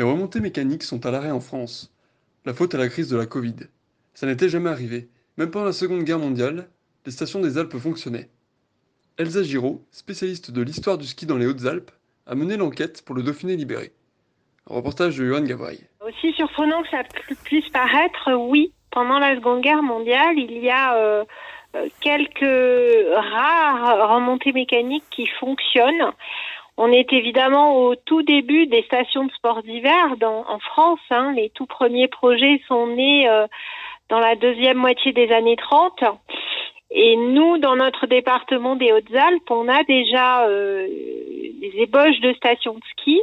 Les remontées mécaniques sont à l'arrêt en France. La faute à la crise de la Covid. Ça n'était jamais arrivé. Même pendant la Seconde Guerre mondiale, les stations des Alpes fonctionnaient. Elsa Giraud, spécialiste de l'histoire du ski dans les Hautes-Alpes, a mené l'enquête pour le Dauphiné libéré. Un reportage de Johan Gavraille. Aussi surprenant que ça puisse paraître, oui, pendant la Seconde Guerre mondiale, il y a euh, euh, quelques rares remontées mécaniques qui fonctionnent. On est évidemment au tout début des stations de sport d'hiver en France. Hein. Les tout premiers projets sont nés euh, dans la deuxième moitié des années 30. Et nous, dans notre département des Hautes-Alpes, on a déjà euh, des ébauches de stations de ski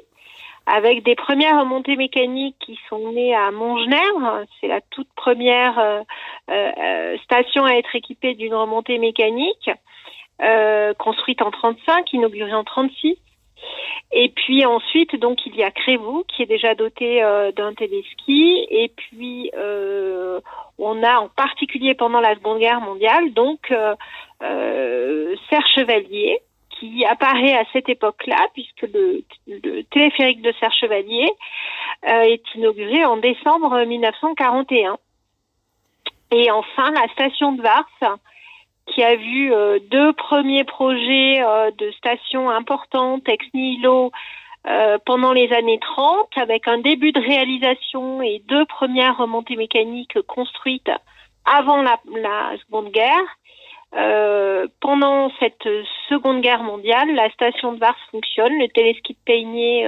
avec des premières remontées mécaniques qui sont nées à Montgenèvre. C'est la toute première euh, station à être équipée d'une remontée mécanique, construite en 35, inaugurée en 36. Et puis ensuite, donc il y a Crévoux qui est déjà doté euh, d'un téléski. Et puis euh, on a en particulier pendant la Seconde Guerre mondiale donc euh, euh Serre Chevalier qui apparaît à cette époque-là puisque le, le, téléphérique de Serre Chevalier est inauguré en décembre 1941. Et enfin la station de Vars qui a vu euh, deux premiers projets euh, de stations importantes ex nihilo euh, pendant les années 30, avec un début de réalisation et deux premières remontées mécaniques construites avant la, Seconde Guerre. Pendant cette Seconde Guerre mondiale, la station de Vars fonctionne, le téléski de Peigné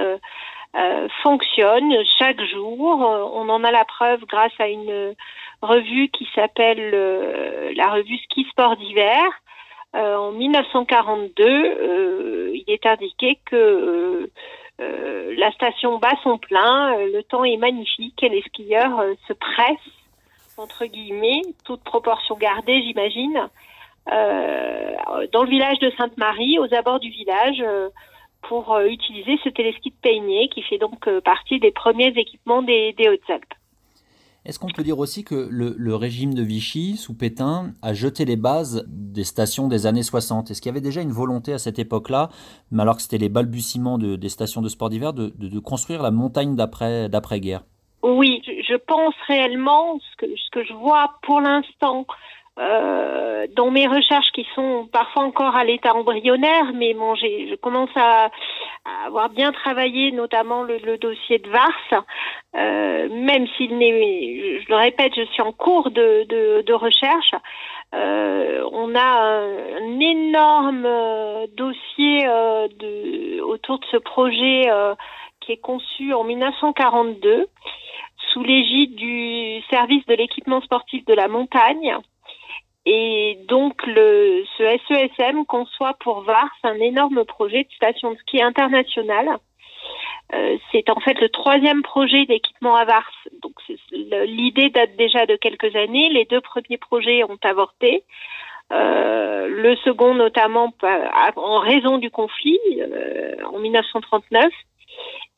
fonctionne chaque jour. On en a la preuve grâce à une revue qui s'appelle euh, la revue Ski Sport d'hiver. Euh, en 1942, euh, il est indiqué que la station bat son plein, le temps est magnifique et les skieurs se pressent, entre guillemets, toute proportion gardée, j'imagine, dans le village de Sainte-Marie, aux abords du village, pour utiliser ce téléski de Peigné qui fait donc partie des premiers équipements des Hautes-Alpes. Est-ce qu'on peut dire aussi que le, régime de Vichy, sous Pétain, a jeté les bases des stations des années 60 Est-ce qu'il y avait déjà une volonté à cette époque-là, alors que c'était les balbutiements des stations de sport d'hiver, de, construire la montagne d'après-guerre? Oui, je pense réellement, ce que, ce que je vois pour l'instant, euh, dans mes recherches qui sont parfois encore à l'état embryonnaire, mais bon, je commence à, avoir bien travaillé, notamment le, dossier de Vars, euh, même s'il n'est, je le répète, je suis en cours de, de, recherche. Euh, on a un, énorme dossier de, autour de ce projet qui est conçu en 1942 sous l'égide du service de l'équipement sportif de la montagne et donc, le, ce SESM conçoit pour Vars un énorme projet de station de ski internationale. Euh, c'est en fait le troisième projet d'équipement à Vars. Donc, l'idée date déjà de quelques années. Les deux premiers projets ont avorté. Euh, le second, notamment, en raison du conflit euh, en 1939.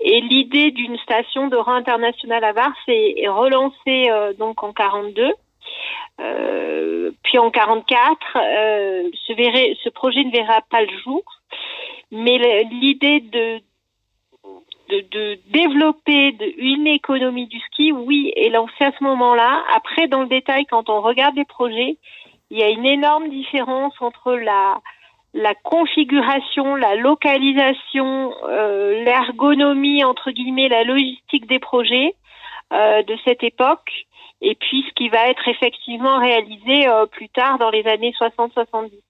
Et l'idée d'une station de rang international à Vars est, est relancée euh, donc en 42. Euh, puis en 44, euh, ce, verrait, ce projet ne verra pas le jour, mais l'idée de, de, de, développer une économie du ski, oui, est lancée à ce moment-là. Après, dans le détail, quand on regarde les projets, il y a une énorme différence entre la, la configuration, la localisation, euh, l'ergonomie, entre guillemets, la logistique des projets euh, de cette époque et puis ce qui va être effectivement réalisé euh, plus tard dans les années 60-70.